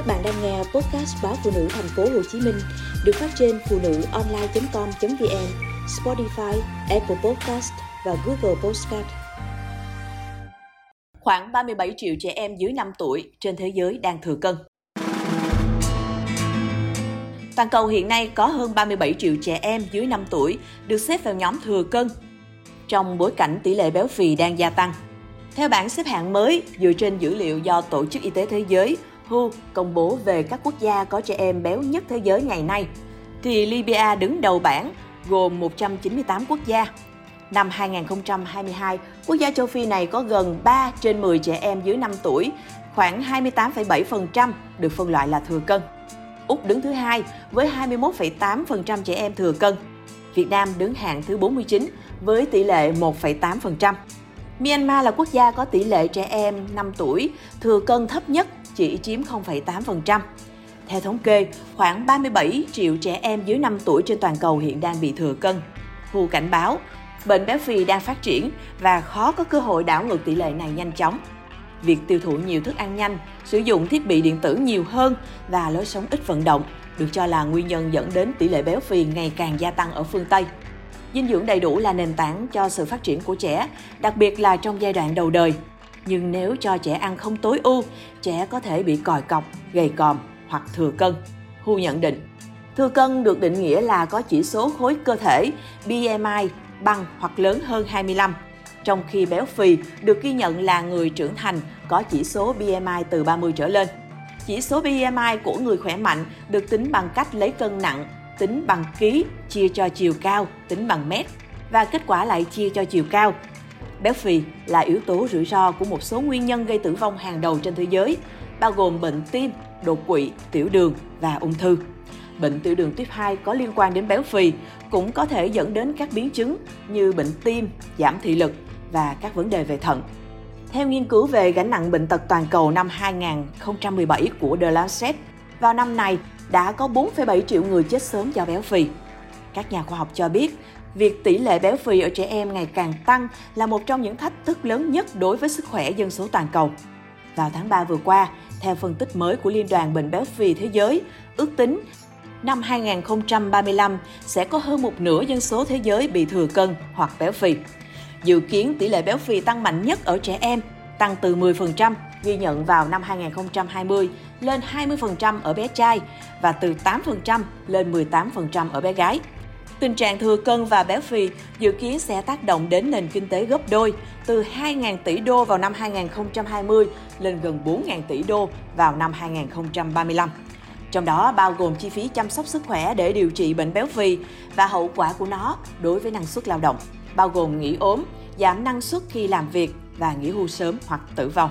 Các bạn đang nghe podcast báo phụ nữ thành phố Hồ Chí Minh được phát trên phụ nữ online.com.vn, Spotify, Apple Podcast và Google Podcast. Khoảng 37 triệu trẻ em dưới 5 tuổi trên thế giới đang thừa cân. Toàn cầu hiện nay có hơn 37 triệu trẻ em dưới 5 tuổi được xếp vào nhóm thừa cân trong bối cảnh tỷ lệ béo phì đang gia tăng. Theo bảng xếp hạng mới dựa trên dữ liệu do Tổ chức Y tế Thế giới WHO công bố về các quốc gia có trẻ em béo nhất thế giới ngày nay, thì Libya đứng đầu bảng gồm 198 quốc gia. Năm 2022, quốc gia châu Phi này có gần 3 trên 10 trẻ em dưới 5 tuổi, khoảng 28,7% được phân loại là thừa cân. Úc đứng thứ hai với 21,8% trẻ em thừa cân. Việt Nam đứng hạng thứ 49 với tỷ lệ 1,8%. Myanmar là quốc gia có tỷ lệ trẻ em 5 tuổi thừa cân thấp nhất chỉ chiếm 0,8%. Theo thống kê, khoảng 37 triệu trẻ em dưới 5 tuổi trên toàn cầu hiện đang bị thừa cân. Hu cảnh báo, bệnh béo phì đang phát triển và khó có cơ hội đảo ngược tỷ lệ này nhanh chóng. Việc tiêu thụ nhiều thức ăn nhanh, sử dụng thiết bị điện tử nhiều hơn và lối sống ít vận động được cho là nguyên nhân dẫn đến tỷ lệ béo phì ngày càng gia tăng ở phương Tây. Dinh dưỡng đầy đủ là nền tảng cho sự phát triển của trẻ, đặc biệt là trong giai đoạn đầu đời. Nhưng nếu cho trẻ ăn không tối ưu, trẻ có thể bị còi cọc, gầy còm hoặc thừa cân. Hu nhận định, thừa cân được định nghĩa là có chỉ số khối cơ thể BMI bằng hoặc lớn hơn 25, trong khi béo phì được ghi nhận là người trưởng thành có chỉ số BMI từ 30 trở lên. Chỉ số BMI của người khỏe mạnh được tính bằng cách lấy cân nặng, tính bằng ký, chia cho chiều cao, tính bằng mét và kết quả lại chia cho chiều cao Béo phì là yếu tố rủi ro của một số nguyên nhân gây tử vong hàng đầu trên thế giới, bao gồm bệnh tim, đột quỵ, tiểu đường và ung thư. Bệnh tiểu đường tuyếp 2 có liên quan đến béo phì cũng có thể dẫn đến các biến chứng như bệnh tim, giảm thị lực và các vấn đề về thận. Theo nghiên cứu về gánh nặng bệnh tật toàn cầu năm 2017 của The Lancet, vào năm này đã có 4,7 triệu người chết sớm do béo phì. Các nhà khoa học cho biết, việc tỷ lệ béo phì ở trẻ em ngày càng tăng là một trong những thách thức lớn nhất đối với sức khỏe dân số toàn cầu. Vào tháng 3 vừa qua, theo phân tích mới của Liên đoàn Bệnh béo phì Thế giới, ước tính năm 2035 sẽ có hơn một nửa dân số thế giới bị thừa cân hoặc béo phì. Dự kiến tỷ lệ béo phì tăng mạnh nhất ở trẻ em, tăng từ 10% ghi nhận vào năm 2020 lên 20% ở bé trai và từ 8% lên 18% ở bé gái. Tình trạng thừa cân và béo phì dự kiến sẽ tác động đến nền kinh tế gấp đôi, từ 2.000 tỷ đô vào năm 2020 lên gần 4.000 tỷ đô vào năm 2035. Trong đó bao gồm chi phí chăm sóc sức khỏe để điều trị bệnh béo phì và hậu quả của nó đối với năng suất lao động, bao gồm nghỉ ốm, giảm năng suất khi làm việc và nghỉ hưu sớm hoặc tử vong.